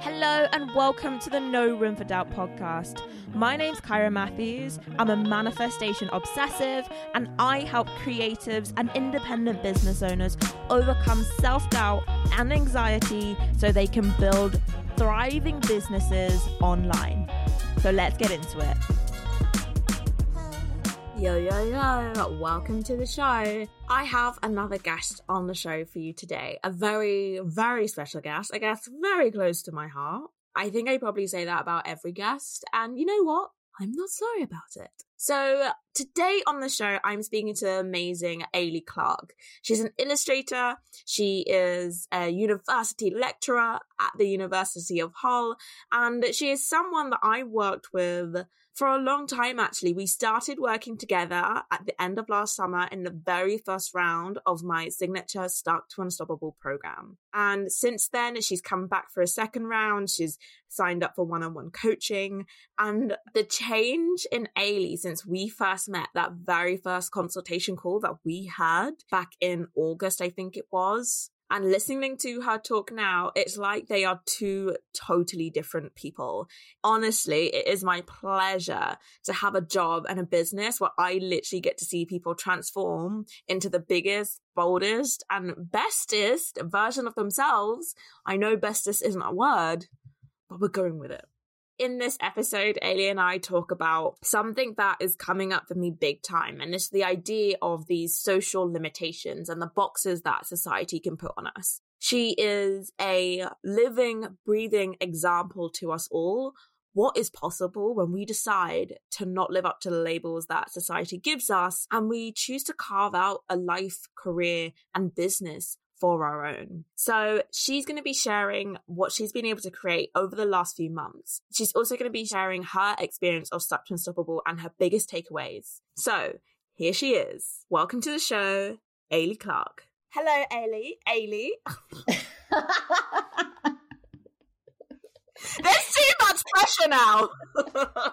Hello and welcome to the No Room for Doubt podcast. My name's Kyra Matthews. I'm a manifestation obsessive and I help creatives and independent business owners overcome self doubt and anxiety so they can build thriving businesses online. So let's get into it. Yo, yo, yo, welcome to the show. I have another guest on the show for you today. A very, very special guest. I guess very close to my heart. I think I probably say that about every guest. And you know what? I'm not sorry about it. So today on the show, I'm speaking to the amazing Ailey Clark. She's an illustrator. She is a university lecturer at the University of Hull, and she is someone that I worked with for a long time, actually. We started working together at the end of last summer in the very first round of my signature Stuck to Unstoppable program. And since then, she's come back for a second round. She's signed up for one on one coaching. And the change in Ailey since we first met, that very first consultation call that we had back in August, I think it was, and listening to her talk now, it's like they are two totally different people. Honestly, it is my pleasure to have a job and a business where I literally get to see people transform into the biggest, boldest, and bestest version of themselves. I know bestest isn't a word, but we're going with it in this episode, Ailey and I talk about something that is coming up for me big time. And it's the idea of these social limitations and the boxes that society can put on us. She is a living, breathing example to us all. What is possible when we decide to not live up to the labels that society gives us and we choose to carve out a life, career, and business for our own. So she's going to be sharing what she's been able to create over the last few months. She's also going to be sharing her experience of Stuck to Unstoppable and her biggest takeaways. So here she is. Welcome to the show, Ailey Clark. Hello, Ailey. Ailey. There's too much pressure now.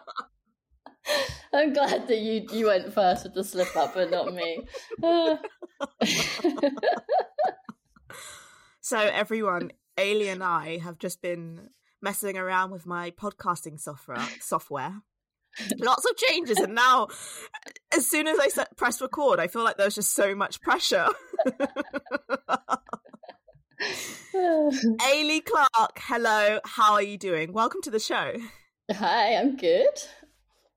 I'm glad that you you went first with the slip up, but not me. So everyone, Ailey and I have just been messing around with my podcasting software software. Lots of changes, and now, as soon as I set, press record, I feel like there's just so much pressure. Ailey Clark, hello, how are you doing? Welcome to the show. Hi, I'm good.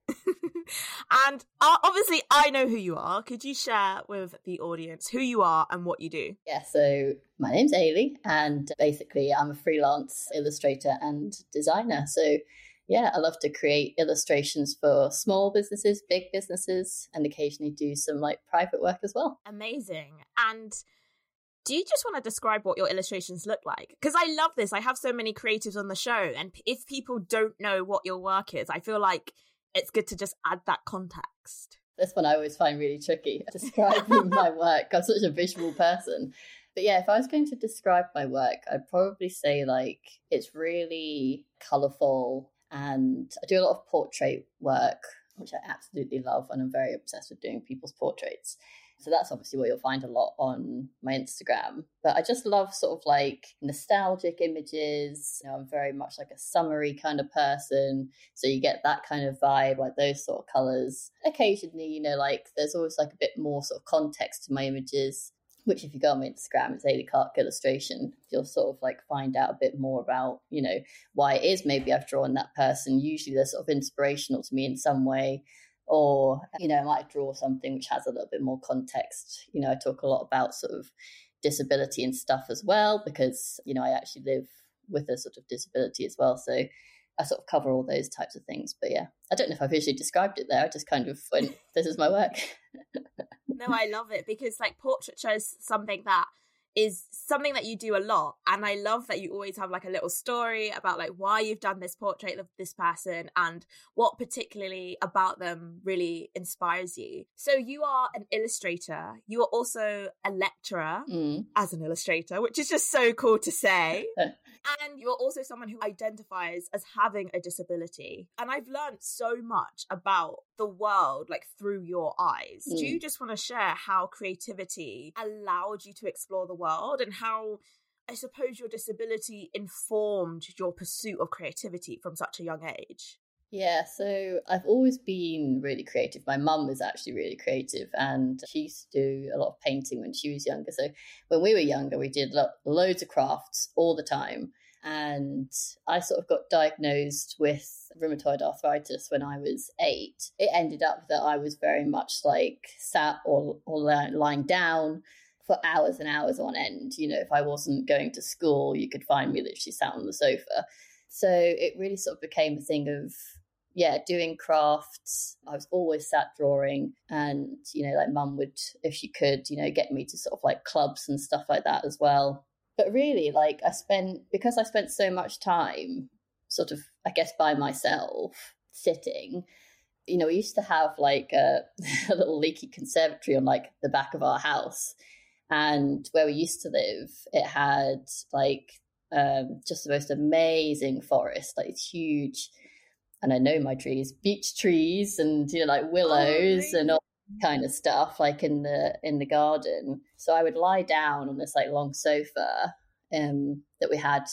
and uh, obviously, I know who you are. Could you share with the audience who you are and what you do? Yeah, so my name's Ailey, and basically, I'm a freelance illustrator and designer. So, yeah, I love to create illustrations for small businesses, big businesses, and occasionally do some like private work as well. Amazing. And do you just want to describe what your illustrations look like? Because I love this. I have so many creatives on the show, and if people don't know what your work is, I feel like it's good to just add that context. This one I always find really tricky describing my work. I'm such a visual person. But yeah, if I was going to describe my work, I'd probably say like it's really colourful and I do a lot of portrait work, which I absolutely love and I'm very obsessed with doing people's portraits. So that's obviously what you'll find a lot on my Instagram. But I just love sort of like nostalgic images. You know, I'm very much like a summery kind of person. So you get that kind of vibe, like those sort of colors. Occasionally, you know, like there's always like a bit more sort of context to my images which if you go on my Instagram, it's Ailey Clark illustration. You'll sort of like find out a bit more about, you know, why it is maybe I've drawn that person. Usually they're sort of inspirational to me in some way or you know i might draw something which has a little bit more context. You know i talk a lot about sort of disability and stuff as well because you know i actually live with a sort of disability as well. So i sort of cover all those types of things. But yeah i don't know if I've visually described it there. I just kind of went this is my work. No i love it because like portraiture is something that is something that you do a lot and i love that you always have like a little story about like why you've done this portrait of this person and what particularly about them really inspires you. So you are an illustrator. You are also a lecturer mm. as an illustrator which is just so cool to say and you're also someone who identifies as having a disability and i've learned so much about the world like through your eyes mm. do you just want to share how creativity allowed you to explore the world and how I suppose your disability informed your pursuit of creativity from such a young age. Yeah, so I've always been really creative. My mum is actually really creative and she used to do a lot of painting when she was younger. So when we were younger, we did lo- loads of crafts all the time. And I sort of got diagnosed with rheumatoid arthritis when I was eight. It ended up that I was very much like sat or, or lying down for hours and hours on end. You know, if I wasn't going to school, you could find me literally sat on the sofa. So it really sort of became a thing of yeah, doing crafts. I was always sat drawing, and you know, like mum would, if she could, you know, get me to sort of like clubs and stuff like that as well. But really, like I spent because I spent so much time, sort of, I guess, by myself sitting. You know, we used to have like a, a little leaky conservatory on like the back of our house, and where we used to live, it had like um, just the most amazing forest, like it's huge and I know my trees, beech trees and you know like willows oh, and all kind of stuff like in the in the garden. So I would lie down on this like long sofa um, that we had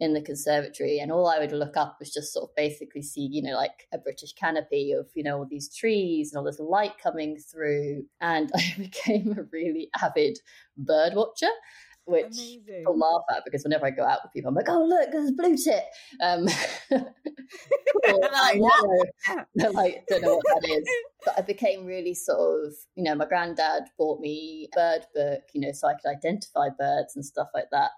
in the conservatory and all I would look up was just sort of basically see, you know, like a British canopy of, you know, all these trees and all this light coming through. And I became a really avid bird watcher which Amazing. people laugh at because whenever I go out with people, I'm like, "Oh, look, there's blue tit." Um, cool. like, know. They're like, don't know what that is. But I became really sort of, you know, my granddad bought me a bird book, you know, so I could identify birds and stuff like that.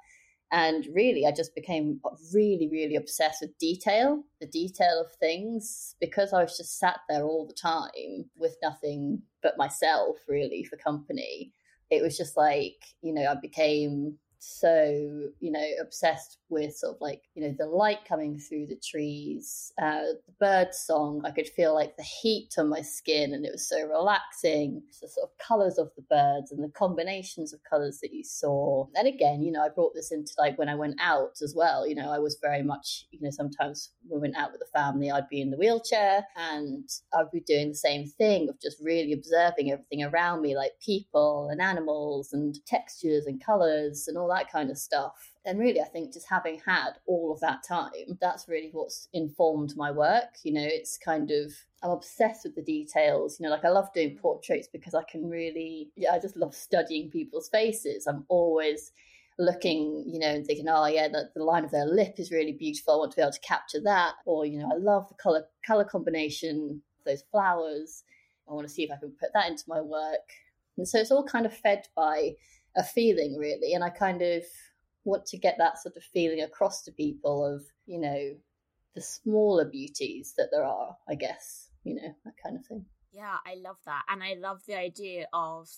And really, I just became really, really obsessed with detail, the detail of things, because I was just sat there all the time with nothing but myself, really, for company it was just like you know i became so you know obsessed with sort of like you know the light coming through the trees uh, the bird song i could feel like the heat on my skin and it was so relaxing the sort of colors of the birds and the combinations of colors that you saw and again you know i brought this into like when i went out as well you know i was very much you know sometimes when we went out with the family i'd be in the wheelchair and i'd be doing the same thing of just really observing everything around me like people and animals and textures and colors and all that kind of stuff. And really, I think just having had all of that time, that's really what's informed my work. You know, it's kind of, I'm obsessed with the details. You know, like I love doing mm. portraits because I can really, yeah, I just love studying people's faces. I'm always looking, you know, and thinking, oh yeah, the, the line of their lip is really beautiful. I want to be able to capture that. Or, you know, I love the color color combination of those flowers. I want to see if I can put that into my work. And so it's all kind of fed by a feeling really and i kind of want to get that sort of feeling across to people of you know the smaller beauties that there are i guess you know that kind of thing. Yeah i love that and i love the idea of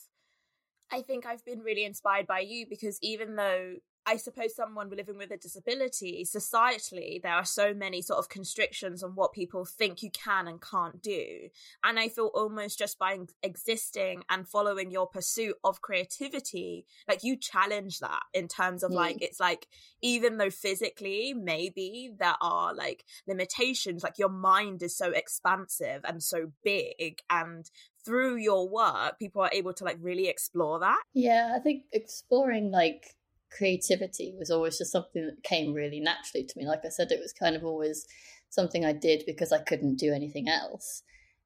i think i've been really inspired by you because even though I suppose someone living with a disability, societally, there are so many sort of constrictions on what people think you can and can't do. And I feel almost just by existing and following your pursuit of creativity, like you challenge that in terms of mm. like, it's like, even though physically, maybe there are like limitations, like your mind is so expansive and so big. And through your work, people are able to like really explore that. Yeah, I think exploring like creativity was always just something that came really naturally to me. Like I said, it was kind of always something I did because I couldn't do anything else.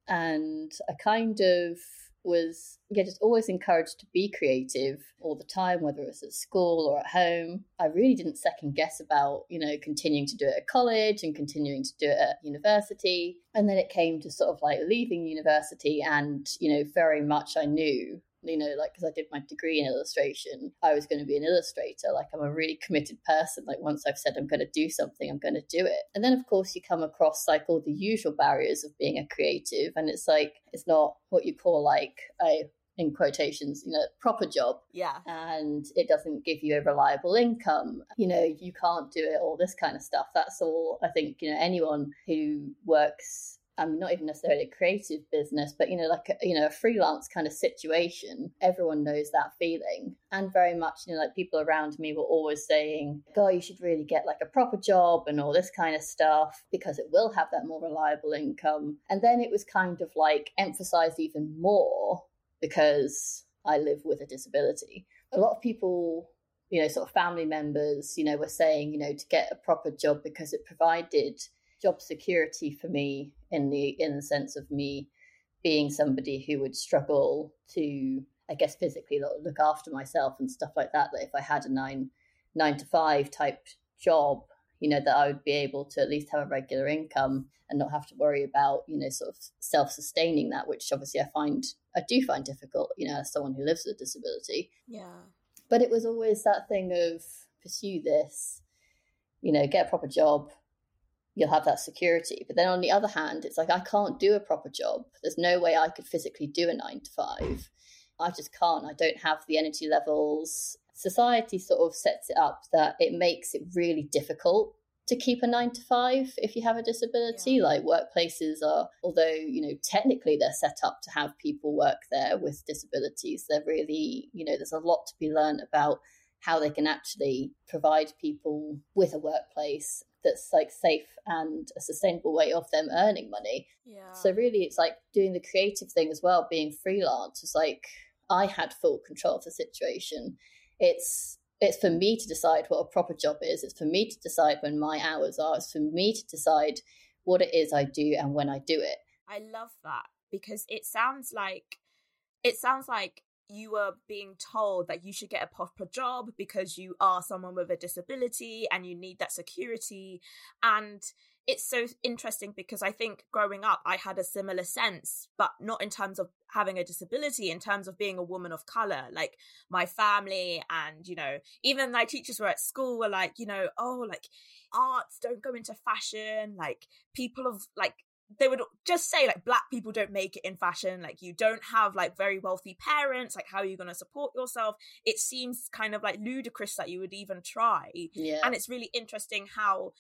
And I kind of was yeah just always encouraged to be creative all the time whether it was at school or at home i really didn't second guess about you know continuing to do it at college and continuing to do it at university and then it came to sort of like leaving university and you know very much i knew you know, like because I did my degree in illustration, I was going to be an illustrator. Like I'm a really committed person. Like once I've said I'm going to do something, I'm going to do it. And then of course you come across like all the usual barriers of being a creative, and it's like it's not what you call like a in quotations, you know, proper job. Yeah. And it doesn't give you a reliable income. You know, you can't do it, all this kind of stuff. That's all I think, you know, anyone who works I'm not even necessarily a creative business, but you know, like a, you know, a freelance kind of situation. Everyone knows that feeling, and very much, you know, like people around me were always saying, "God, you should really get like a proper job and all this kind of stuff because it will have that more reliable income." And then it was kind of like emphasized even more because I live with a disability. A lot of people you know, sort of family members, you know, were saying, you know, to get a proper job because it provided job security for me in the in the sense of me being somebody who would struggle to, I guess, physically look after myself and stuff like that. That if I had a nine nine to five type job, you know, that I would be able to at least have a regular income and not have to worry about, you know, sort of self sustaining that, which obviously I find I do find difficult, you know, as someone who lives with a disability. Yeah. But it was always that thing of pursue this, you know, get a proper job, you'll have that security. But then on the other hand, it's like I can't do a proper job. There's no way I could physically do a nine to five. I just can't. I don't have the energy levels. Society sort of sets it up that it makes it really difficult to keep a nine to five if you have a disability. Yeah. Like workplaces are, although, you know, technically they're set up to have people work there with disabilities, they're really, you know, there's a lot to be learned about how they can actually provide people with a workplace that's like safe and a sustainable way of them earning money. Yeah. So really it's like doing the creative thing as well, being freelance is like I had full control of the situation. It's it's for me to decide what a proper job is. It's for me to decide when my hours are. It's for me to decide what it is I do and when I do it. I love that because it sounds like it sounds like you were being told that you should get a proper job because you are someone with a disability and you need that security and it's so interesting because I think growing up, I had a similar sense, but not in terms of having a disability, in terms of being a woman of color. Like my family and, you know, even my teachers were at school were like, you know, oh, like arts don't go into fashion. Like people of like, they would just say like black people don't make it in fashion. Like you don't have like very wealthy parents. Like how are you going to support yourself? It seems kind of like ludicrous that you would even try. Yeah. And it's really interesting how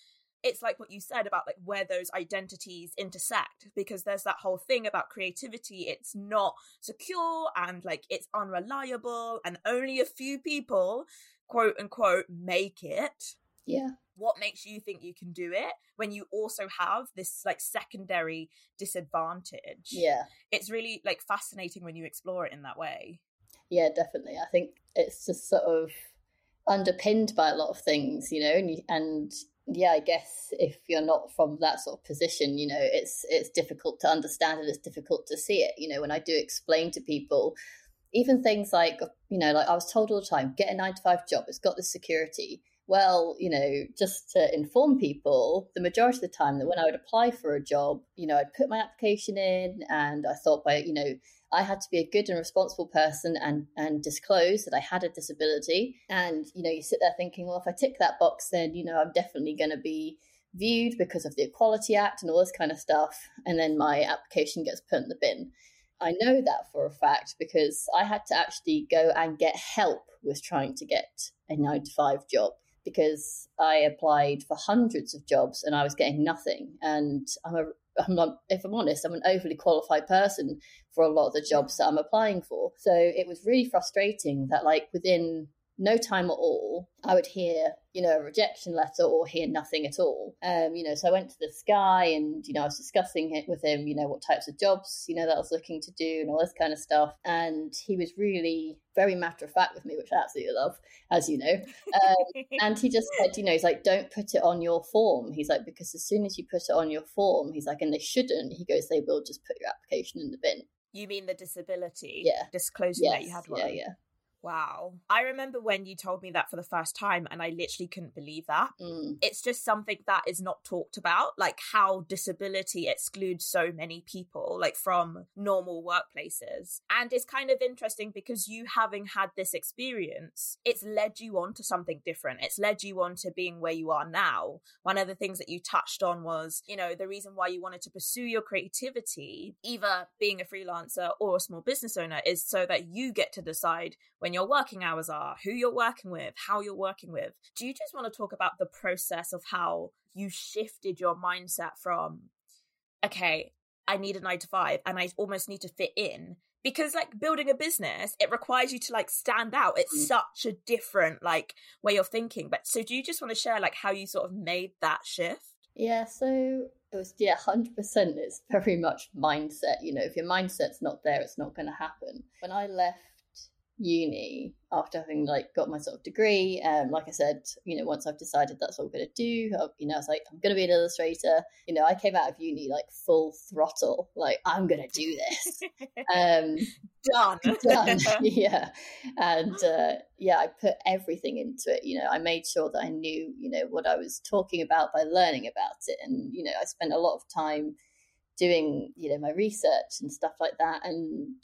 it's like what you said about like where those identities intersect because there's that whole thing about creativity. It's not secure and like it's unreliable and only a few people quote unquote make it. Yeah what makes you think you can do it when you also have this like secondary disadvantage yeah it's really like fascinating when you explore it in that way yeah definitely i think it's just sort of underpinned by a lot of things you know and, you, and yeah, I guess if you're not from that sort of position, you know, it's it's difficult to understand it. It's difficult to see it. You know, when I do explain to people, even things like you know, like I was told all the time, get a nine to five job. It's got the security. Well, you know, just to inform people, the majority of the time that when I would apply for a job, you know, I'd put my application in, and I thought by you know I had to be a good and responsible person and and disclose that I had a disability. And you know, you sit there thinking, well, if I tick that box, then you know I'm definitely going to be viewed because of the Equality Act and all this kind of stuff. And then my application gets put in the bin. I know that for a fact because I had to actually go and get help with trying to get a nine to five job because I applied for hundreds of jobs and I was getting nothing. And I'm a I'm not, if I'm honest, I'm an overly qualified person for a lot of the jobs that I'm applying for. So it was really frustrating that, like, within no time at all, I would hear, you know, a rejection letter or hear nothing at all. Um, you know, so I went to this guy and, you know, I was discussing it with him, you know, what types of jobs, you know, that I was looking to do and all this kind of stuff. And he was really very matter of fact with me, which I absolutely love, as you know. Um, and he just said, you know, he's like, don't put it on your form. He's like, because as soon as you put it on your form, he's like, and they shouldn't, he goes, they will just put your application in the bin. You mean the disability? Yeah. Disclosing yes, that you had one? Yeah, yeah. Wow. I remember when you told me that for the first time and I literally couldn't believe that. Mm. It's just something that is not talked about, like how disability excludes so many people, like from normal workplaces. And it's kind of interesting because you having had this experience, it's led you on to something different. It's led you on to being where you are now. One of the things that you touched on was, you know, the reason why you wanted to pursue your creativity, either being a freelancer or a small business owner, is so that you get to decide when when your working hours are, who you're working with, how you're working with. Do you just want to talk about the process of how you shifted your mindset from, okay, I need a nine to five and I almost need to fit in? Because like building a business, it requires you to like stand out. It's mm. such a different like way of thinking. But so do you just want to share like how you sort of made that shift? Yeah, so it was yeah, hundred percent. It's very much mindset. You know, if your mindset's not there, it's not going to happen. When I left uni after having like got my sort of degree. Um, like I said, you know, once I've decided that's what I'm going to do, I, you know, I was like, I'm going to be an illustrator. You know, I came out of uni like full throttle, like I'm going to do this. um, done, done, yeah. And uh, yeah, I put everything into it. You know, I made sure that I knew, you know, what I was talking about by learning about it, and you know, I spent a lot of time doing you know my research and stuff like that and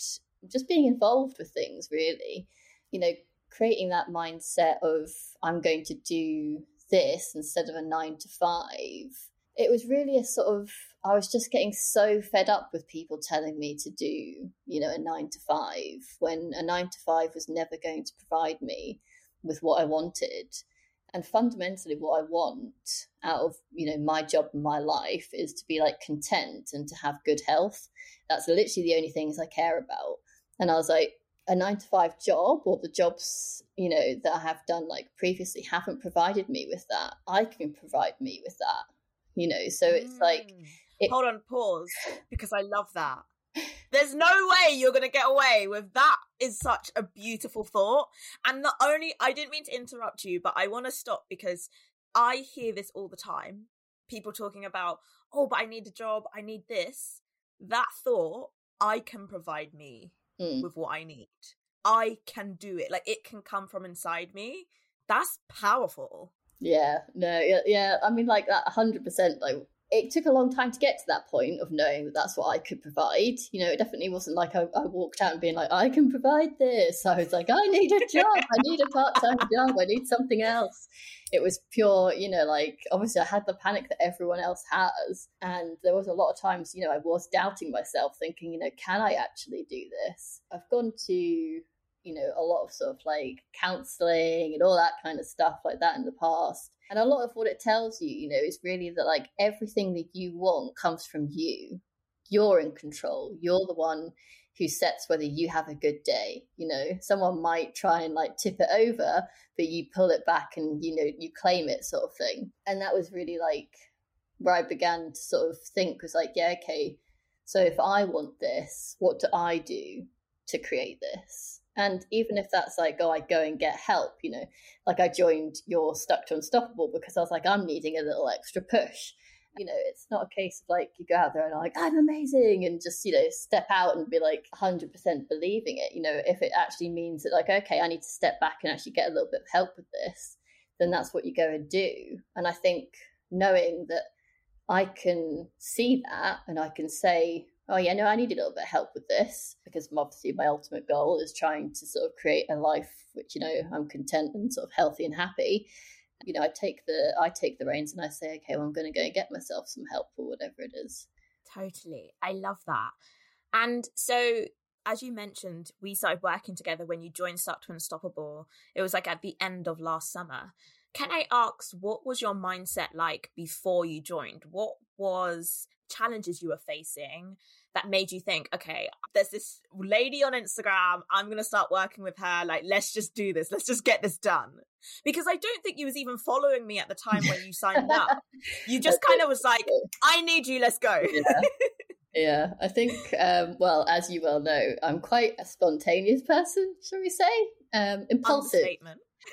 just being involved with things really. You know creating that mindset of i'm going to do this instead of a 9 to 5 it was really a sort of i was just getting so fed up with people telling me to do you know a 9 to 5 when a 9 to 5 was never going to provide me with what i wanted. And fundamentally what i want out of you know my job and my life is to be like content and to have good health. That's literally the only things i care about and I was like, a nine to five job or the jobs, you know, that I have done like previously haven't provided me with that. I can provide me with that, you know. So it's like, mm. it... hold on, pause, because I love that. There's no way you're going to get away with that. Is such a beautiful thought. And not only, I didn't mean to interrupt you, but I want to stop because I hear this all the time. People talking about, oh, but I need a job, I need this. That thought, I can provide me mm. with what I need. I can do it. Like it can come from inside me. That's powerful. Yeah, no, yeah, yeah. I mean, like that, hundred percent. Like it took a long time to get to that point of knowing that that's what I could provide. You know, it definitely wasn't like I, I walked out and being like, I can provide this. I was like, I need a job. I need a part time job. I need something else. It was pure, you know, like obviously I had the panic that everyone else has. And there was a lot of times, you know, I was doubting myself, thinking, you know, can I actually do this? I've gone to you know, a lot of sort of like counseling and all that kind of stuff like that in the past. And a lot of what it tells you, you know, is really that like everything that you want comes from you. You're in control. You're the one who sets whether you have a good day. You know, someone might try and like tip it over, but you pull it back and, you know, you claim it sort of thing. And that was really like where I began to sort of think was like, yeah, okay, so if I want this, what do I do to create this? And even if that's like, oh, I go and get help, you know, like I joined your Stuck to Unstoppable because I was like, I'm needing a little extra push. You know, it's not a case of like you go out there and like, I'm amazing and just, you know, step out and be like 100% believing it. You know, if it actually means that, like, okay, I need to step back and actually get a little bit of help with this, then that's what you go and do. And I think knowing that I can see that and I can say, oh yeah, no, I need a little bit of help with this because obviously my ultimate goal is trying to sort of create a life which you know I'm content and sort of healthy and happy. You know, I take the I take the reins and I say, okay, well, I'm going to go and get myself some help or whatever it is. Totally, I love that. And so, as you mentioned, we started working together when you joined Stuck to Unstoppable. It was like at the end of last summer. Can I ask, what was your mindset like before you joined? What was challenges you were facing that made you think, okay, there's this lady on Instagram, I'm going to start working with her. Like, let's just do this. Let's just get this done. Because I don't think you was even following me at the time when you signed up. You just kind of was like, I need you, let's go. Yeah. yeah. I think, um, well, as you well know, I'm quite a spontaneous person, shall we say? Um, impulsive.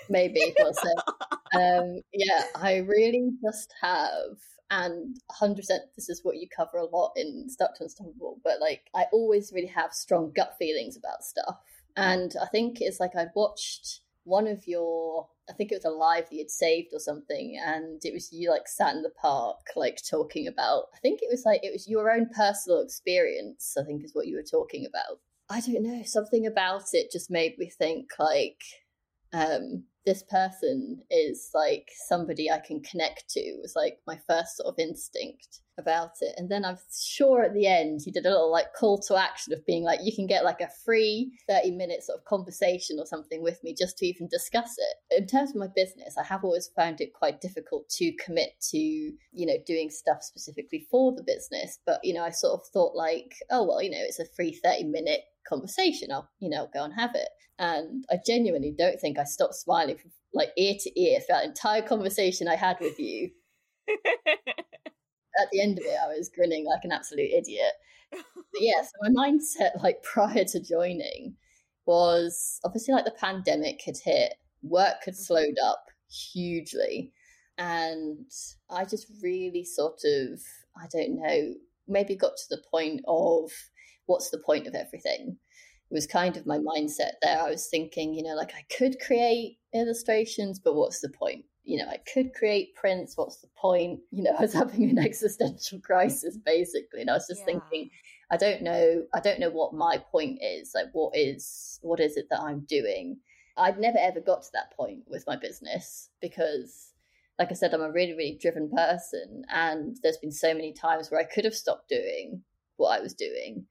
Maybe we'll um, yeah, I really just have and 100% this is what you cover a lot in Stuck to Unstoppable, but like I always really have strong gut feelings about stuff. And I think it's like I watched one of your I think it was a live that you'd saved or something, and it was you like sat in the park, like talking about. I think it was like it was your own personal experience. I think is what you were talking about. I don't know, something about it just made me think like, um, this person is like somebody I can connect to was like my first sort of instinct about it. And then I'm sure at the end he did a little like call to action of being like, you can get like a free 30 minute sort of conversation or something with me just to even discuss it. In terms of my business, I have always found it quite difficult to commit to, you know, doing stuff specifically for the business. But, you know, I sort of thought like, oh, well, you know, it's a free 30 minute conversation. I'll, you know, go and have it. And I genuinely don't think I stopped smiling from like ear to ear for that entire conversation I had with you. At the end of it, I was grinning like an absolute idiot. But yeah, so my mindset, like prior to joining, was obviously like the pandemic had hit, work had mm-hmm. slowed up hugely. And I just really sort of, I don't know, maybe got to the point of what's the point of everything? It was kind of my mindset there. I was thinking, you know, like I could create illustrations, but what's the point? You know, I could create prints. What's the point? You know, I was having an existential crisis basically. And I was just yeah. thinking, I don't know, I don't know what my point is. Like what is what is it that I'm doing? I'd never ever got to that point with my business because like I said, I'm a really, really driven person. And there's been so many times where I could have stopped doing what I was doing.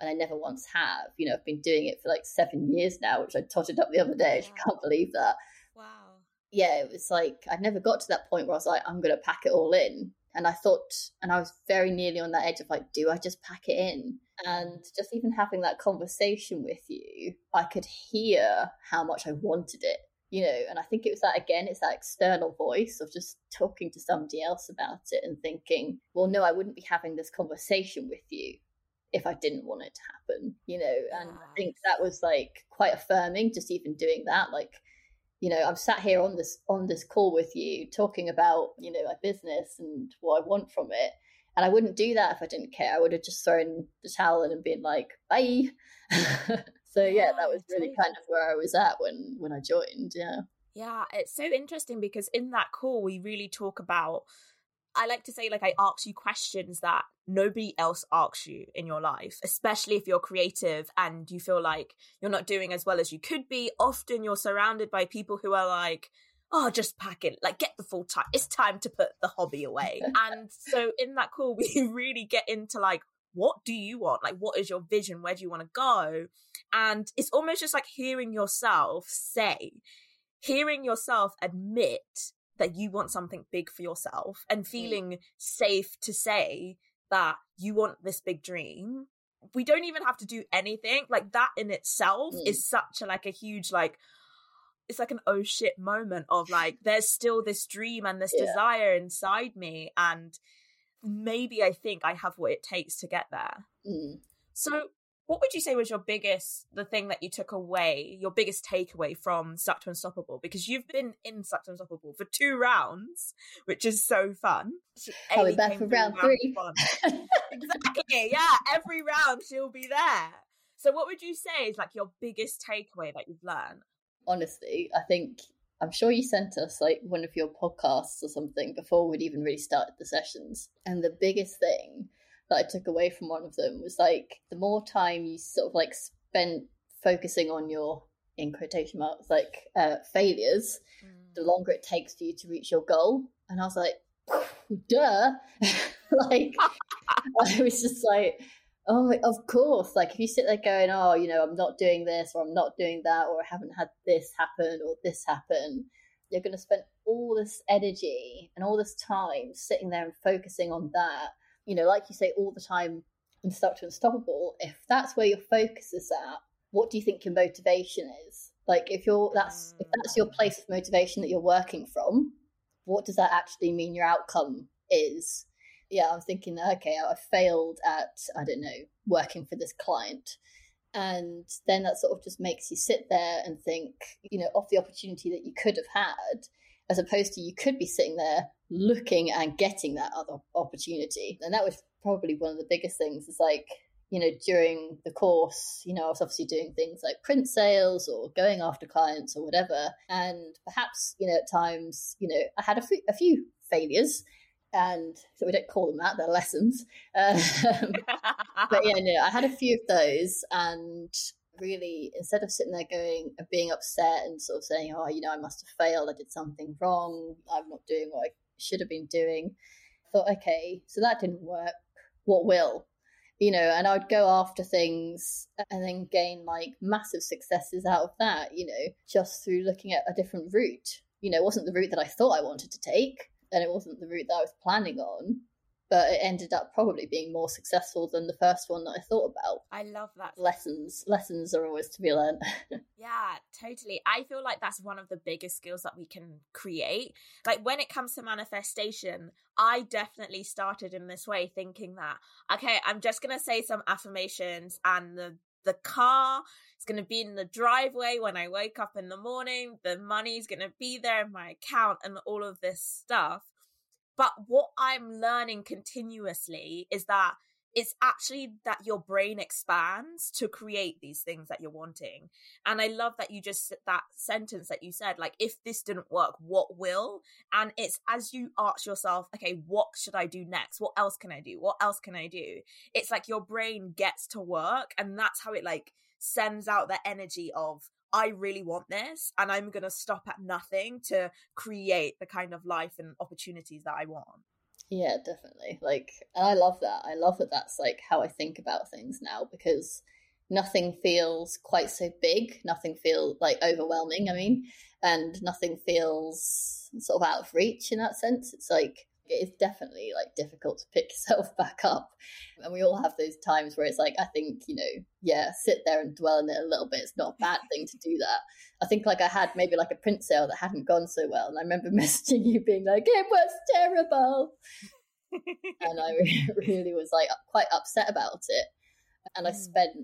And I never once have. You know, I've been doing it for like seven years now, which I totted up the other day. I can't believe that. Wow. Yeah, it was like I never got to that point where I was like, I'm going to pack it all in. And I thought, and I was very nearly on that edge of like, do I just pack it in? And just even having that conversation with you, I could hear how much I wanted it you know and i think it was that again it's that external voice of just talking to somebody else about it and thinking well no i wouldn't be having this conversation with you if i didn't want it to happen you know and i think that was like quite affirming just even doing that like you know i'm sat here on this on this call with you talking about you know my business and what i want from it and i wouldn't do that if i didn't care i would have just thrown the towel in and been like bye So yeah, that was really kind of where I was at when when I joined. Yeah. Yeah, it's so interesting because in that call we really talk about I like to say like I ask you questions that nobody else asks you in your life, especially if you're creative and you feel like you're not doing as well as you could be. Often you're surrounded by people who are like, oh, just pack it, like get the full time. It's time to put the hobby away. and so in that call, we really get into like what do you want? Like, what is your vision? Where do you want to go? And it's almost just like hearing yourself say, hearing yourself admit that you want something big for yourself and mm. feeling safe to say that you want this big dream. We don't even have to do anything. Like that in itself mm. is such a like a huge like it's like an oh shit moment of like there's still this dream and this yeah. desire inside me and maybe I think I have what it takes to get there. Mm. So, what would you say was your biggest, the thing that you took away, your biggest takeaway from Stuck to Unstoppable? Because you've been in Stuck to Unstoppable for two rounds, which is so fun. Are we back for round, round three? exactly. Yeah, every round she'll be there. So, what would you say is like your biggest takeaway that you've learned? Honestly, I think I'm sure you sent us like one of your podcasts or something before we'd even really started the sessions. And the biggest thing that I took away from one of them was like the more time you sort of like spent focusing on your in quotation marks like uh, failures, mm. the longer it takes for you to reach your goal. And I was like, duh. like I was just like, Oh, of course. Like if you sit there going, oh, you know, I'm not doing this or I'm not doing that or I haven't had this happen or this happen, you're going to spend all this energy and all this time sitting there and focusing on that. You know, like you say all the time in Stuck to Unstoppable, if that's where your focus is at, what do you think your motivation is? Like if you're that's if that's your mm. place of motivation that you're working from, what does that actually mean your outcome is? yeah, I'm thinking, okay, I failed at, I don't know, working for this client. And then that sort of just makes you sit there and think, you know, of the opportunity that you could have had, as opposed to you could be sitting there looking and getting that other opportunity. And that was probably one of the biggest things is like, you know, during the course, you know, I was obviously doing things like print sales or going after clients or whatever. And perhaps, you know, at times, you know, I had a few, a few failures and so we don't call them that; they're lessons. Um, but yeah, no, I had a few of those, and really, instead of sitting there going, and being upset and sort of saying, "Oh, you know, I must have failed. I did something wrong. I'm not doing what I should have been doing," I thought, okay, so that didn't work. What will? You know, and I would go after things and then gain like massive successes out of that. You know, just through looking at a different route. You know, it wasn't the route that I thought I wanted to take and it wasn't the route that I was planning on. But it ended up probably being more successful than the first one that I thought about. I love that. Lessons. Lessons are always to be learned. yeah, totally. I feel like that's one of the biggest skills that we can create. Like when it comes to manifestation, I definitely started in this way thinking that, okay, I'm just going to say some affirmations and the the car. It's going to be in the driveway when I wake up in the morning. The money's going to be there in my account and all of this stuff. But what I'm learning continuously is that it's actually that your brain expands to create these things that you're wanting. And I love that you just that sentence that you said, like, if this didn't work, what will? And it's as you ask yourself, okay, what should I do next? What else can I do? What else can I do? It's like your brain gets to work, and that's how it like sends out the energy of I really want this and I'm going to stop at nothing to create the kind of life and opportunities that I want. Yeah, definitely. Like, and I love that. I love that that's like how I think about things now because nothing feels quite so big. Nothing feels like overwhelming. I mean, and nothing feels sort of out of reach in that sense. It's like it is definitely like difficult to pick yourself back up. And we all have those times where it's like, I think, you know, yeah, sit there and dwell in it a little bit. It's not a bad thing to do that. I think like I had maybe like a print sale that hadn't gone so well. And I remember messaging you being like, it was terrible. and I really was like quite upset about it. And I hmm. spent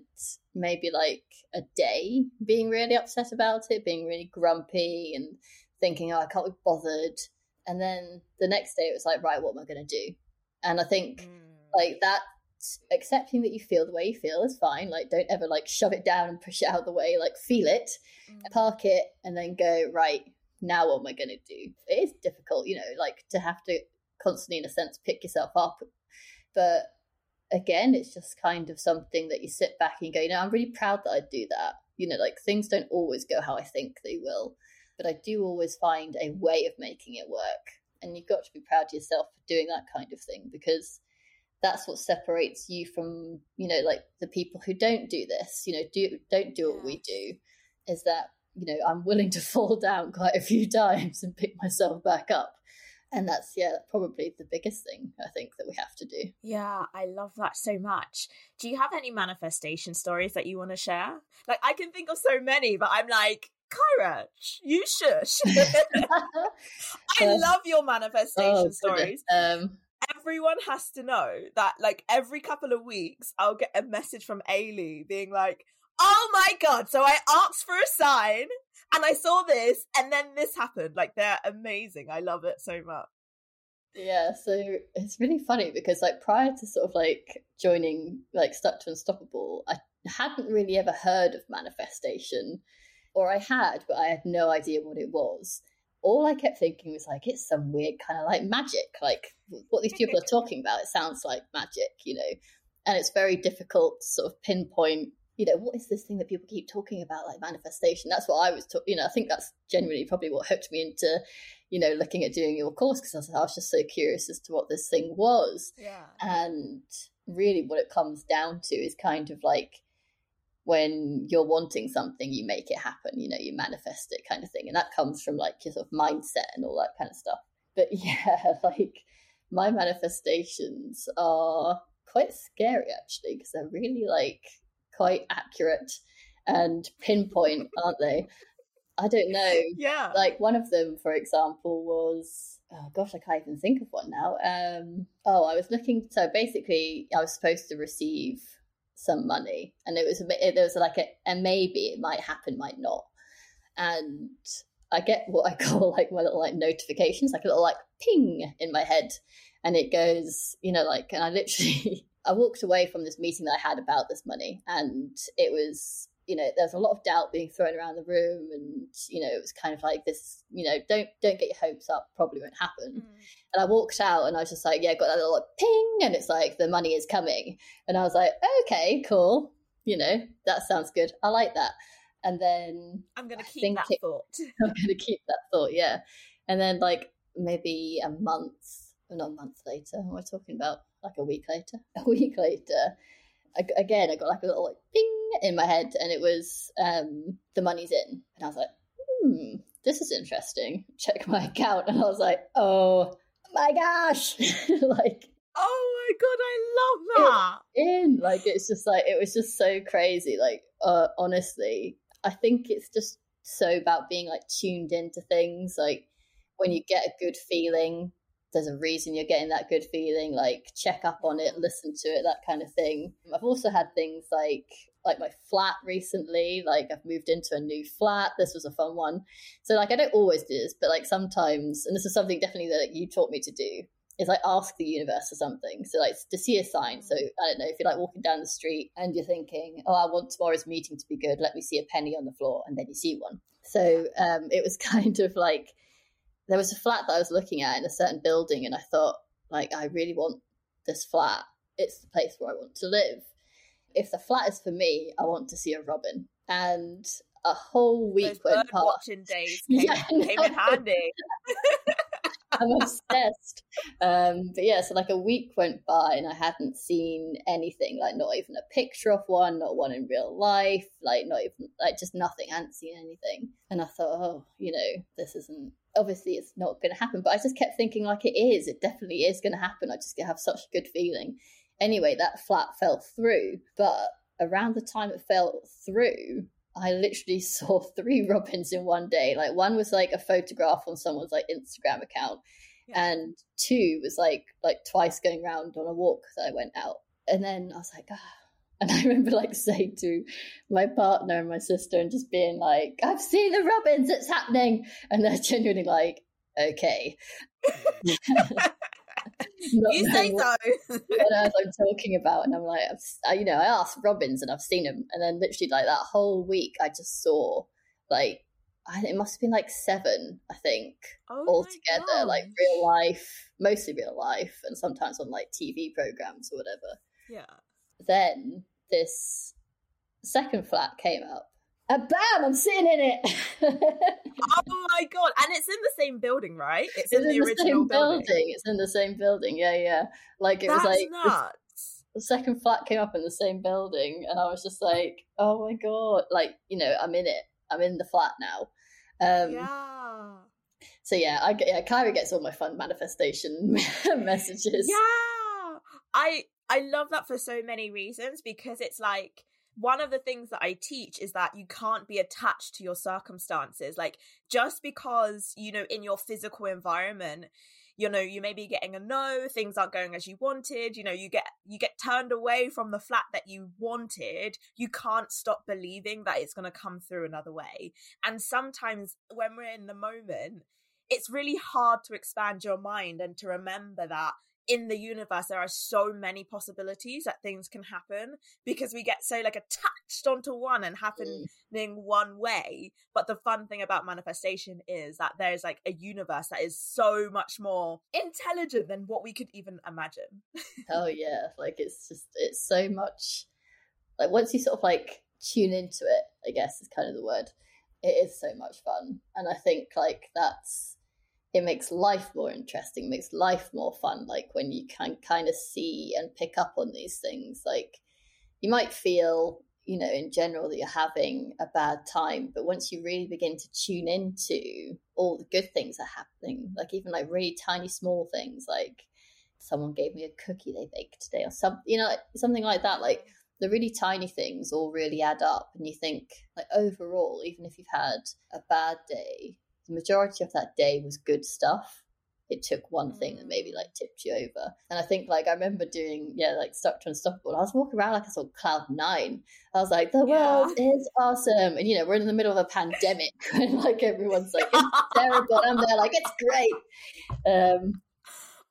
maybe like a day being really upset about it, being really grumpy and thinking, oh, I can't be bothered and then the next day it was like, right, what am I going to do? And I think mm. like that accepting that you feel the way you feel is fine. Like, don't ever like shove it down and push it out of the way. Like, feel it, mm. park it, and then go, right, now what am I going to do? It is difficult, you know, like to have to constantly, in a sense, pick yourself up. But again, it's just kind of something that you sit back and go, you know, I'm really proud that I do that. You know, like things don't always go how I think they will but I do always find a way of making it work. And you've got to be proud of yourself for doing that kind of thing because that's what separates you from, you know, like the people who don't do this, you know, do don't do what we do, is that, you know, I'm willing to fall down quite a few times and pick myself back up. And that's, yeah, probably the biggest thing I think that we have to do. Yeah, I love that so much. Do you have any manifestation stories that you want to share? Like, I can think of so many, but I'm like, Kyra, you shush. I love your manifestation oh, stories. Um, Everyone has to know that, like, every couple of weeks, I'll get a message from Ailey being like, oh my god, so I asked for a sign and I saw this and then this happened. Like, they're amazing. I love it so much. Yeah, so it's really funny because, like, prior to sort of like joining, like, Stuck to Unstoppable, I hadn't really ever heard of manifestation or I had, but I had no idea what it was. All I kept thinking was like, it's some weird kind of like magic. Like what these people are talking about, it sounds like magic, you know. And it's very difficult to sort of pinpoint, you know, what is this thing that people keep talking about, like manifestation? That's what I was, ta- you know, I think that's genuinely probably what hooked me into, you know, looking at doing your course because I, I was just so curious as to what this thing was. Yeah. And really, what it comes down to is kind of like when you're wanting something, you make it happen, you know, you manifest it kind of thing. And that comes from like your sort of mindset and all that kind of stuff. But yeah, like my manifestations are quite scary actually, because they're really like quite accurate and pinpoint, aren't they? I don't know. Yeah. Like one of them, for example, was oh gosh, I can't even think of one now. Um, oh, I was looking. So basically, I was supposed to receive some money, and it was a bit, there was like a, a maybe it might happen, might not, and I get what I call like my little like notifications, like a little like ping in my head, and it goes, you know, like, and I literally I walked away from this meeting that I had about this money, and it was you know there's a lot of doubt being thrown around the room and you know it was kind of like this you know don't don't get your hopes up probably won't happen. Mm. and i walked out and i was just like yeah got that little like, ping and it's like the money is coming. And i was like okay cool. You know that sounds good. I like that. And then i'm gonna keep that it, thought. I'm gonna keep that thought yeah. And then like maybe a month not a month later what am i talking about? Like a week later a week later again, I got like a little like ping in my head, and it was um, the money's in, and I was like, hmm, this is interesting. Check my account, and I was like, oh my gosh, like. Oh my god, I love that. In like it's just like it was just so crazy. Like uh, honestly, I think it's just so about being like tuned into things. Like when you get a good feeling, there's a reason you're getting that good feeling, like check up on it, listen to it, that kind of thing. I've also had things like like my flat recently. Like I've moved into a new flat. This was a fun one. So like I don't always do this, but like sometimes, and this is something definitely that you taught me to do, is like ask the universe for something. So like to see a sign. So I don't know if you're like walking down the street and you're thinking, oh, I want tomorrow's meeting to be good. Let me see a penny on the floor, and then you see one. So um, it was kind of like there was a flat that I was looking at in a certain building, and I thought like I really want this flat. It's the place where I want to live. If the flat is for me, I want to see a robin. And a whole week Those went past. watching days came, Yeah, came in handy. I'm obsessed. Um, but yeah, so like a week went by and I hadn't seen anything, like not even a picture of one, not one in real life, like not even like just nothing. I hadn't seen anything. And I thought, oh, you know, this isn't obviously it's not gonna happen. But I just kept thinking like it is, it definitely is gonna happen. I just have such a good feeling. Anyway, that flat fell through, but around the time it fell through, I literally saw three robins in one day. Like one was like a photograph on someone's like Instagram account, Yeah. and two was like like twice going round on a walk that I went out. And then I was like, ah. And I remember like saying to my partner and my sister and just being like, I've seen the robins, it's happening. And they're genuinely like, okay. You say what- so. what else I'm talking about, and I'm like, I've, you know, I asked robins and I've seen him, and then literally like that whole week, I just saw like, I it must have been like seven, I think, Oh all together, like real life, mostly real life, and sometimes on like TV programs or whatever. Yeah. Then this second flat came up, and bam, I'm sitting in it. Oh my god! And it's in the same building, right? It's, It's in the in the original same building. building. It's in the same building. Yeah, yeah. Like it That's was like nuts. the second flat came up in the same building and I was just like, oh my god, like, you know, I'm in it. I'm in the flat now. Um yeah. so yeah, I get yeah, Kyra gets all my fun manifestation messages. Yeah. I I love that for so many reasons because it's like one of the things that I teach is that you can't be attached to your circumstances. Like just because, you know, in your physical environment, you know, you may be getting a no, things aren't going as you wanted, you know, you get you get turned away from the flat that you wanted, you can't stop believing that it's going to come through another way. And sometimes when we're in the moment, it's really hard to expand your mind and to remember that in the universe there are so many possibilities that things can happen because we get so like attached onto one and mm. happening one way but the fun thing about manifestation is that there's like a universe that is so much more intelligent than what we could even imagine Oh yeah. Like it's just it's so much like once you sort of like tune into it, I guess is kind of the word. It is so much fun. And I think like that's it makes life more interesting, makes life more fun. Like when you can kind of see and pick up on these things. Like you might feel, you know, in general that you're having a bad time, but once you really begin to tune into all the good things that are happening, like even like really tiny small things, like someone gave me a cookie they baked today, or some, you know, something like that. Like the really tiny things all really add up, and you think, like overall, even if you've had a bad day, the majority of that day was good stuff. It took one thing that maybe like tipped you over. And I think like I remember doing, yeah, like Stuck to Unstoppable. I was walking around like I saw cloud nine. I was like, the Yeah. world is awesome. And you know, we're in the middle of a pandemic and like everyone's like, it's terrible. And I'm there like, it's great. Um,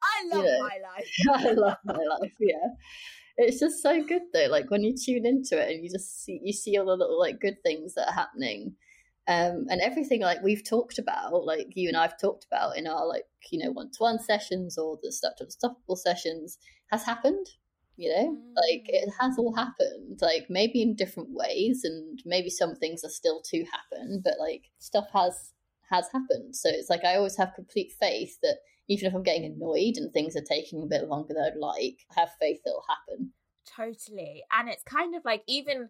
i love Yeah. my life I love my life. Yeah, it's just so good though. Like when you tune into it and you just see you see all the little like good things that are happening, um, and everything like we've talked about, like you and I've talked about in our like you know one to one sessions or the stuck to unstoppable sessions has happened. You know, like it has all happened. Like maybe in different ways, and maybe some things are still to happen, but like stuff has has happened. So it's like I always have complete faith that even if I'm getting annoyed and things are taking a bit longer than I'd like, I have faith it'll happen. Totally. And it's kind of like even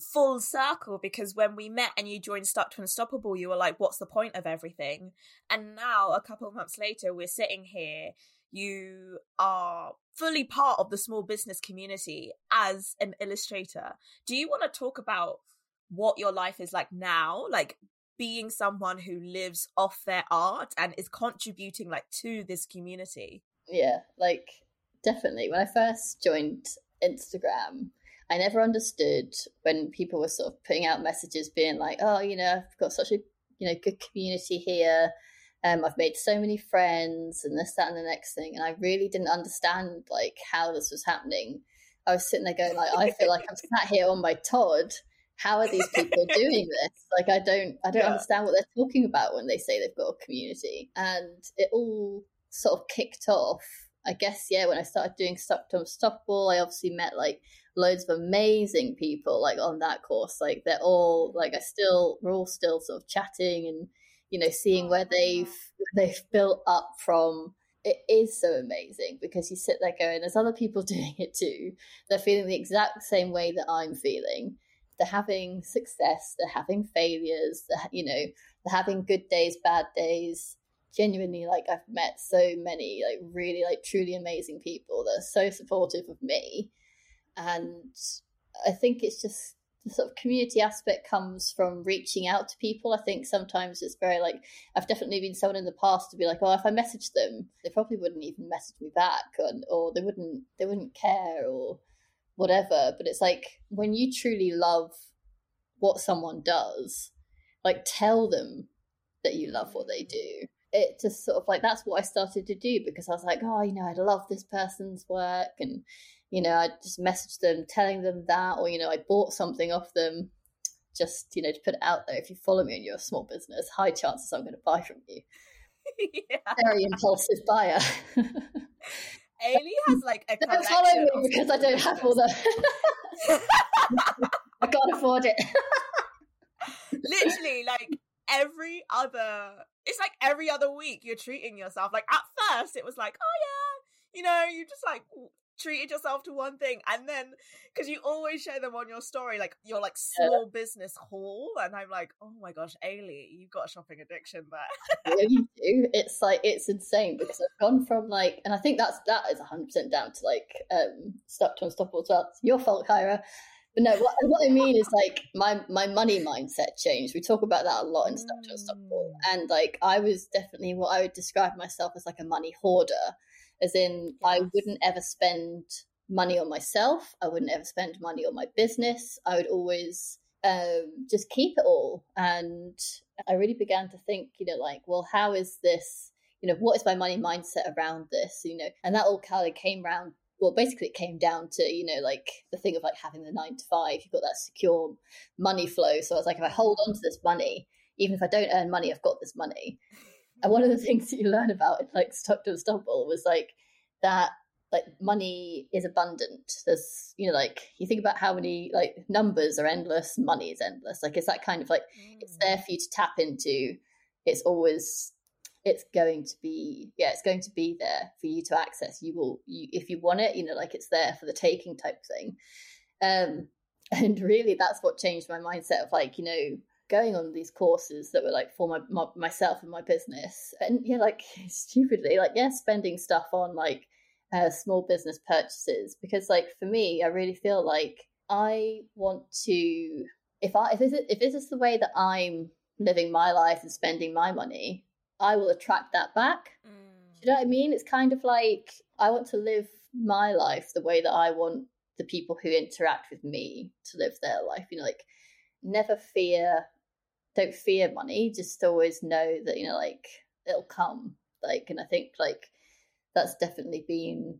full circle because when we met and you joined Stuck to Unstoppable, you were like, what's the point of everything? And now, a couple of months later, we're sitting here. You are fully part of the small business community as an illustrator. Do you want to talk about what your life is like now? Like, being someone who lives off their art and is contributing like to this community Yeah, like definitely. When I first joined Instagram, I never understood when people were sort of putting out messages being like, oh, you know, I've got such a you know good community here. Um, I've made so many friends and this, that, and the next thing. And I really didn't understand like how this was happening. I was sitting there going like, I feel like I'm sat here on my Todd. How are these people doing this? Like, I don't, I don't yeah. understand what they're talking about when they say they've got a community. And it all sort of kicked off. I guess, yeah, when I started doing Stuck to Unstoppable, I obviously met like loads of amazing people like on that course. Like they're all like I still we're all still sort of chatting and you know seeing oh, where they've they've built up from. It is so amazing because you sit there going, there's other people doing it too. They're feeling the exact same way that I'm feeling. They're having success. They're having failures. They're, you know, they're having good days, bad days genuinely like I've met so many like really like truly amazing people that are so supportive of me and I think it's just the sort of community aspect comes from reaching out to people. I think sometimes it's very like I've definitely been someone in the past to be like, oh, if I message them, they probably wouldn't even message me back, or, or they wouldn't they wouldn't care or whatever. But it's like when you truly love what someone does, like tell them that you love what they do. It just sort of like that's what I started to do because I was like, oh, you know, I'd love this person's work and you know, I just messaged them telling them that, or, you know, I bought something off them just, you know, to put it out there. If you follow me and you're a small business, high chances I'm going to buy from you. yeah. Very impulsive buyer. Ailie has like a Don't follow me because I don't have all the. I can't afford it. Literally, like every other, it's like every other week you're treating yourself. Like at first, it was like, oh yeah, you know, you just like treated yourself to one thing. And then because you always share them on your story like your like small yeah. business haul. And i'm like oh my gosh ailie you've got a shopping addiction there. Yeah you do. It's like it's insane because i've gone from like and i think that's that is 100% down to like um stuck to unstoppable as well it's your fault kyra but no, what, what, I mean is like my my money mindset changed. We talk about that a lot in Stuck to Unstoppable, mm. and like I was definitely what I would describe myself as like a money hoarder as in. I wouldn't ever spend money on myself. I wouldn't ever spend money on my business. I would always um, just keep it all. And I really began to think, you know, like, well, how is this, you know, what is my money mindset around this, you know? And that all kind of came around. Well, basically, it came down to, you know, like the thing of like having the nine to five, you've got that secure money flow. So I was like, if I hold on to this money, even if I don't earn money, I've got this money. And one of the things that you learn about in like Stuck to Unstoppable was like that like money is abundant. There's you know like you think about how many like numbers are endless, money is endless. Like it's that kind of like mm. it's there for you to tap into. It's always it's going to be yeah it's going to be there for you to access. You will you if you want it you know like it's there for the taking type thing. Um and really that's what changed my mindset of like you know going on these courses that were like for my, my myself and my business. And yeah like stupidly like yeah spending stuff on like uh, small business purchases because like for me i really feel like i want to if i if this, is, if this is the way that i'm living my life and spending my money i will attract that back. Mm. you know what i mean? It's kind of like i want to live my life the way that i want the people who interact with me to live their life you know like never fear don't fear money just always know that you know like it'll come. Like and i think like that's definitely been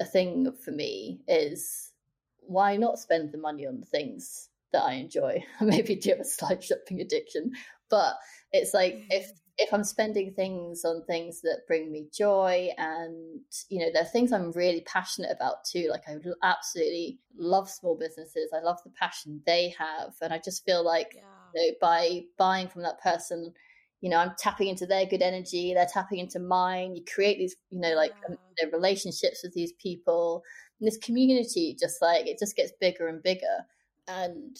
a thing for me is why not spend the money on the things that i enjoy? Maybe do have a slight shopping addiction but it's like if if i'm spending things on things that bring me joy and you know there are things i'm really passionate about too like i absolutely love small businesses i love the passion they have and i just feel like yeah. know, by buying from that person you know i'm tapping into their good energy they're tapping into mine you create these you know like um, you know, relationships with these people and this community just like it just gets bigger and bigger and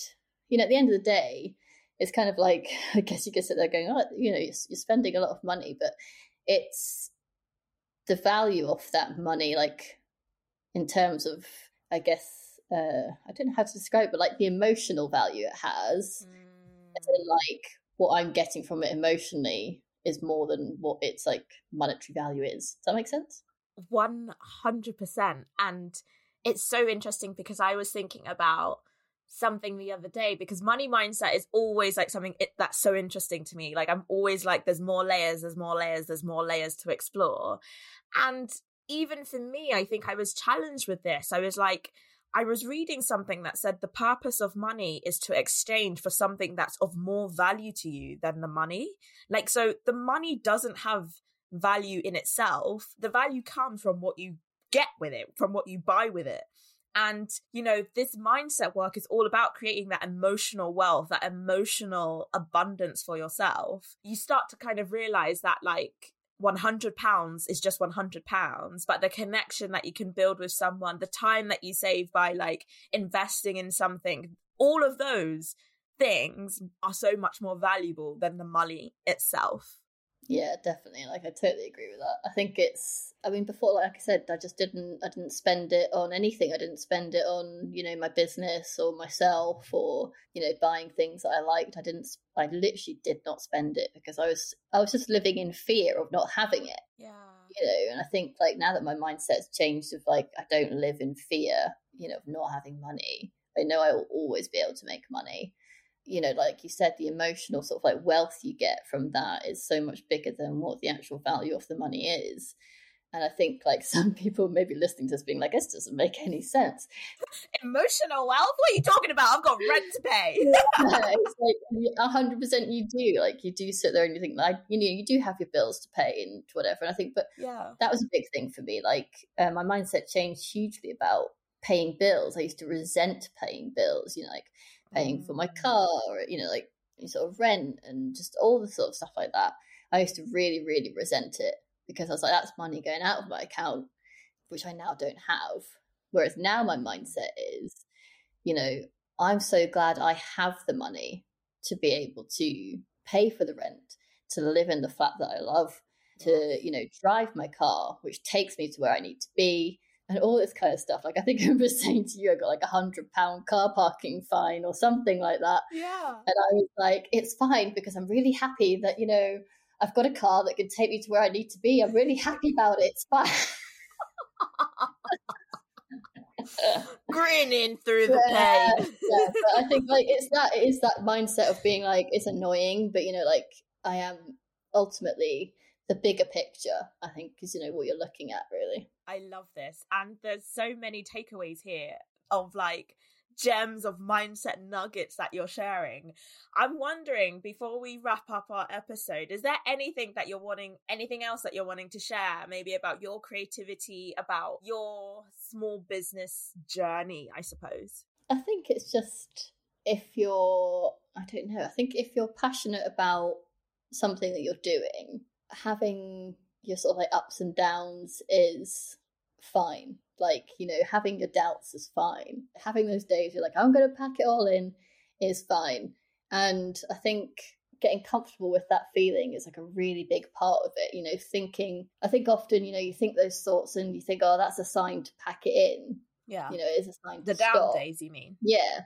you know at the end of the day it's kind of like i guess you could sit there going oh you know you're, you're spending a lot of money but it's the value of that money like in terms of i guess uh, I don't know how to describe, it, but like the emotional value it has, mm like what I'm getting from it emotionally is more than what its like monetary value is. Does that make sense? One hundred percent. And it's so interesting because I was thinking about something the other day because money mindset is always like something it, that's so interesting to me. Like I'm always like, there's more layers, there's more layers, there's more layers to explore. And even for me, I think I was challenged with this. I was like, I was reading something that said the purpose of money is to exchange for something that's of more value to you than the money. Like, so the money doesn't have value in itself. The value comes from what you get with it, from what you buy with it. And, you know, this mindset work is all about creating that emotional wealth, that emotional abundance for yourself. You start to kind of realize that, like, 100 pounds is just 100 pounds but the connection that you can build with someone the time that you save by like investing in something all of those things are so much more valuable than the money itself yeah, definitely. Like I totally agree with that. I think it's I mean before like I said, I just didn't I didn't spend it on anything. I didn't spend it on, you know, my business or myself or, you know, buying things that I liked. I didn't I literally did not spend it because I was I was just living in fear of not having it. Yeah. You know, and I think like now that my mindset's changed of like I don't live in fear, you know, of not having money. I know I will always be able to make money you know, like you said, the emotional sort of like wealth you get from that is so much bigger than what the actual value of the money is. And I think like some people may be listening to this being like, this doesn't make any sense. Emotional wealth? What are you talking about? I've got rent to pay. yeah, it's like hundred percent you do. Like you do sit there and you think like, you know, you do have your bills to pay and whatever. And I think, but yeah, that was a big thing for me. Like uh, my mindset changed hugely about paying bills. I used to resent paying bills, you know, like paying for my mm. car or you know like sort of rent and just all the sort of stuff like that. I used to really really resent it because i was like that's money going out of my account which i now don't have. Whereas now my mindset is you know i'm so glad i have the money to be able to pay for the rent to live in the flat that i love to you know drive my car which takes me to where i need to be and all this kind of stuff. Like I think I was saying to you, I got like a hundred pound car parking fine or something like that. Yeah. And I was like, it's fine because I'm really happy that, you know, I've got a car that can take me to where I need to be. I'm really happy about it. It's fine. Grinning through the yeah, pain. yeah, but I think like it's that it is that mindset of being like it's annoying, but you know, like I am ultimately the bigger picture, I think, is you know what you're looking at really. I love this. And there's so many takeaways here of like gems of mindset nuggets that you're sharing. I'm wondering before we wrap up our episode, is there anything that you're wanting, anything else that you're wanting to share, maybe about your creativity, about your small business journey, I suppose? I think it's just if you're, I don't know, I think if you're passionate about something that you're doing, having your sort of like ups and downs is fine. Like, you know, having your doubts is fine. Having those days you're like, I'm going to pack it all in is fine. And I think getting comfortable with that feeling is like a really big part of it. You know, thinking, I think often, you know, you think those thoughts and you think, oh, that's a sign to pack it in. Yeah. You know, it's a sign the down stop. days, you mean? Yeah.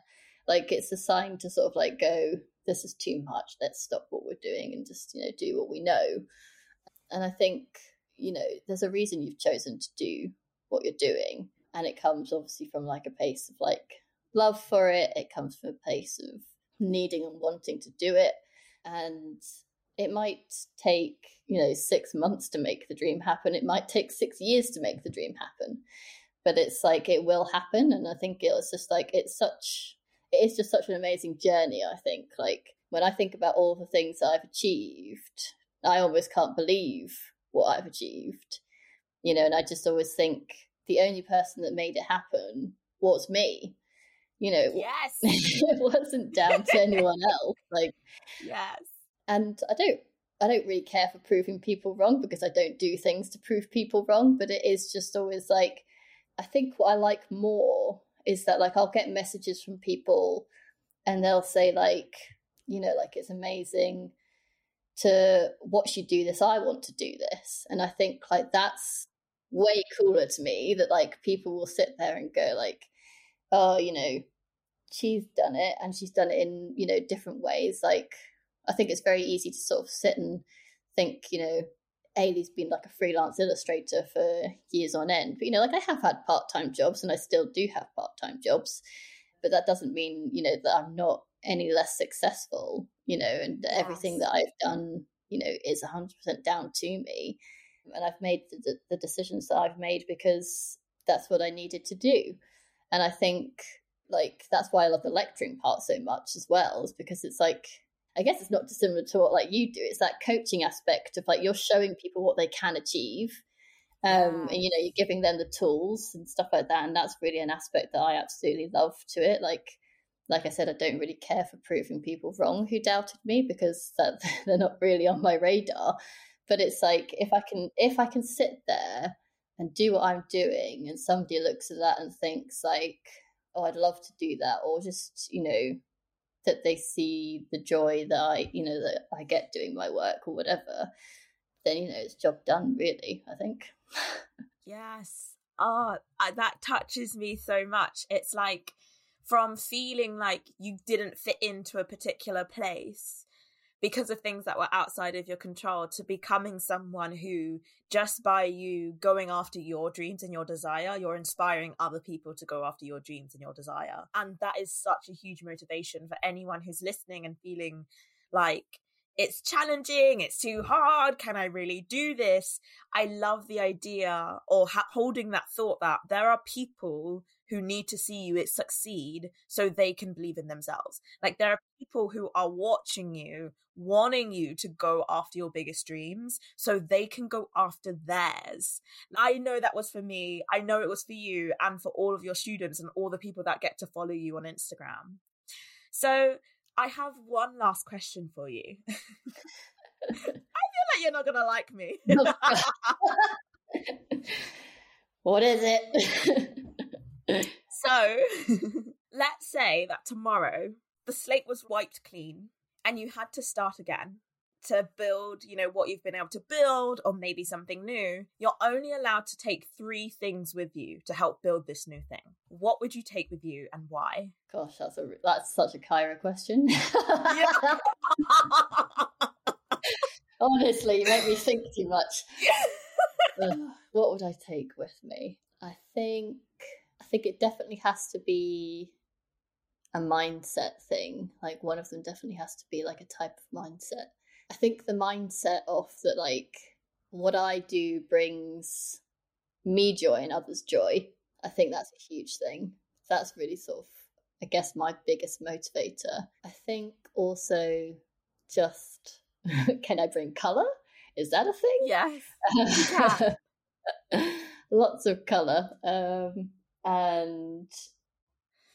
Like it's a sign to sort of like go, this is too much. Let's stop what we're doing and just, you know, do what we know. And I think, you know, there's a reason you've chosen to do what you're doing. And it comes obviously from like a place of like love for it. It comes from a place of needing and wanting to do it. And it might take, you know, six months to make the dream happen. It might take six years to make the dream happen. But it's like it will happen. And I think it's just like it's such it is just such an amazing journey, I think. Like when I think about all the things that I've achieved I almost can't believe what I've achieved, you know, and I just always think the only person that made it happen was me. You know, yes, it wasn't down to anyone else. Like, yes, and I don't, I don't really care for proving people wrong because I don't do things to prove people wrong. But it is just always like, I think what I like more is that like I'll get messages from people, and they'll say like, you know, like it's amazing to watch you do this i want to do this and i think like that's way cooler to me that like people will sit there and go like oh you know she's done it and she's done it in you know different ways like i think it's very easy to sort of sit and think you know Ailie's been like a freelance illustrator for years on end. But you know, like I have had part time jobs and I still do have part time jobs. But that doesn't mean, you know, that I'm not any less successful, you know, and yes. everything that I've done, you know, is 100% down to me. And I've made the, the decisions that I've made because that's what I needed to do. And I think, like, that's why I love the lecturing part so much as well, is because it's like, I guess it's not dissimilar to what like you do. It's that coaching aspect of like you're showing people what they can achieve. Um, and you know, you're giving them the tools and stuff like that. And that's really an aspect that I absolutely love to it. Like like I said, I don't really care for proving people wrong who doubted me because that they're not really on my radar. But it's like if I can if I can sit there and do what I'm doing and somebody looks at that and thinks like, oh, I'd love to do that, or just, you know, that they see the joy that I, you know, that I get doing my work or whatever, then you know it's job done. Really, I think. yes. Oh, that touches me so much. It's like from feeling like you didn't fit into a particular place because of things that were outside of your control to becoming someone who just by you going after your dreams and your desire you're inspiring other people to go after your dreams and your desire. And that is such a huge motivation for anyone who's listening and feeling like it's challenging it's too hard can i really do this i love the idea or ha- holding that thought that there are people who need to see you succeed so they can believe in themselves. Like there are people who are watching you, wanting you to go after your biggest dreams so they can go after theirs. I know that was for me. I know it was for you and for all of your students and all the people that get to follow you on Instagram. So I have one last question for you. I feel like you're not going to like me. what is it? so let's say that tomorrow the slate was wiped clean and you had to start again to build, you know, what you've been able to build or maybe something new, you're only allowed to take three things with you to help build this new thing. What would you take with you and why? Gosh, that's a that's such a Kyra question. Honestly, you make me think too much. what would I take with me? I think I think it definitely has to be a mindset thing. Like one of them definitely has to be like a type of mindset. I think the mindset of that like what I do brings me joy and others joy. I think that's a huge thing. That's really sort of I guess my biggest motivator. I think also just can I bring color? Is that a thing? Yes. Yeah. Lots of color. Um and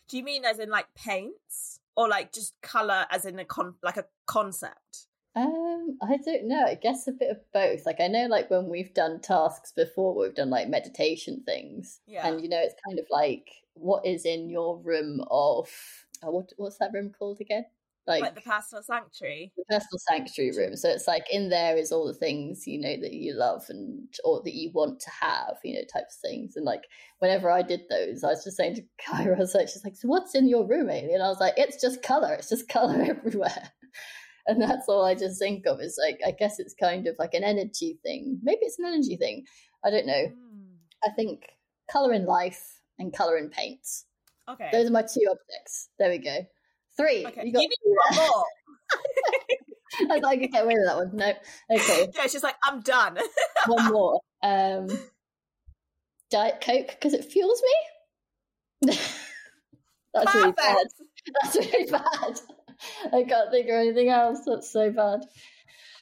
do you mean as in like paints or like just color as in a con like a concept um i don't know i guess a bit of both like i know like when we've done tasks before we've done like meditation things yeah. and you know it's kind of like what is in your room of uh, what what's that room called again? Like, like the personal sanctuary. The personal sanctuary room so it's like in there is all the things you know that you love and or that you want to have you know types of things and like whenever i did those i was just saying to kyra I was like she's like so what's in your room Ailie? and i was like it's just color it's just color everywhere and that's all i just think of is like i guess it's kind of like an energy thing maybe it's an energy thing i don't know mm. i think color in life and color in paints okay those are my two objects there we go Three. Okay. You, got you more. I I could get away with that one. No. Okay. Yeah, she's like, I'm done. one more. Um, Diet Coke because it fuels me. That's Perfect. really bad. That's really bad. I can't think of anything else. That's so bad.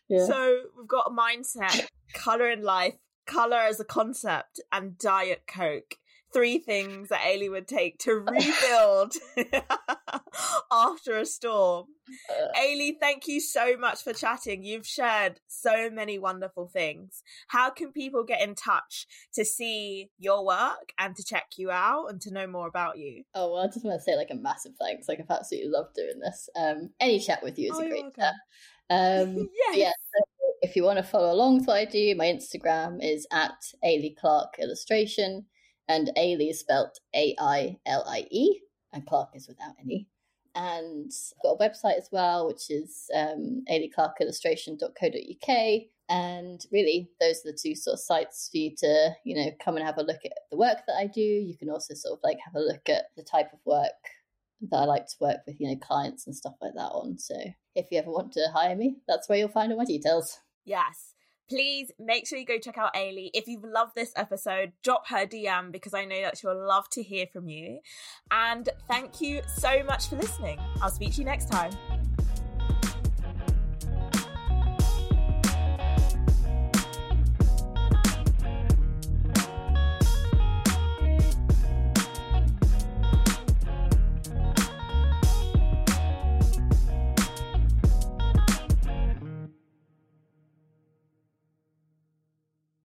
Yeah. So we've got a mindset, color in life, color as a concept, and Diet Coke three things that Ailie would take to rebuild after a storm. Uh, Ailie, thank you so much for chatting. You've shared so many wonderful things. How can people get in touch to see your work and to check you out and to know more about you? Oh, well, I just want to say like a massive thanks. Like, I've absolutely loved doing this. Um, any chat with you is oh, a great chat. Um, yes. Yeah, so if you want to follow along with what I do, my Instagram is at Ailie Clark Illustration and Ailie is spelt A I L I E, and Clark is without any. And I've got a website as well, which is um, ailieclarkillustration.co.uk. And really, those are the two sort of sites for you to, you know, come and have a look at the work that I do. You can also sort of like have a look at the type of work that I like to work with, you know, clients and stuff like that on. So if you ever want to hire me, that's where you'll find all my details. Yes. Please make sure you go check out Ailie. If you've loved this episode, drop her DM because I know that she'll love to hear from you. And thank you so much for listening. I'll speak to you next time.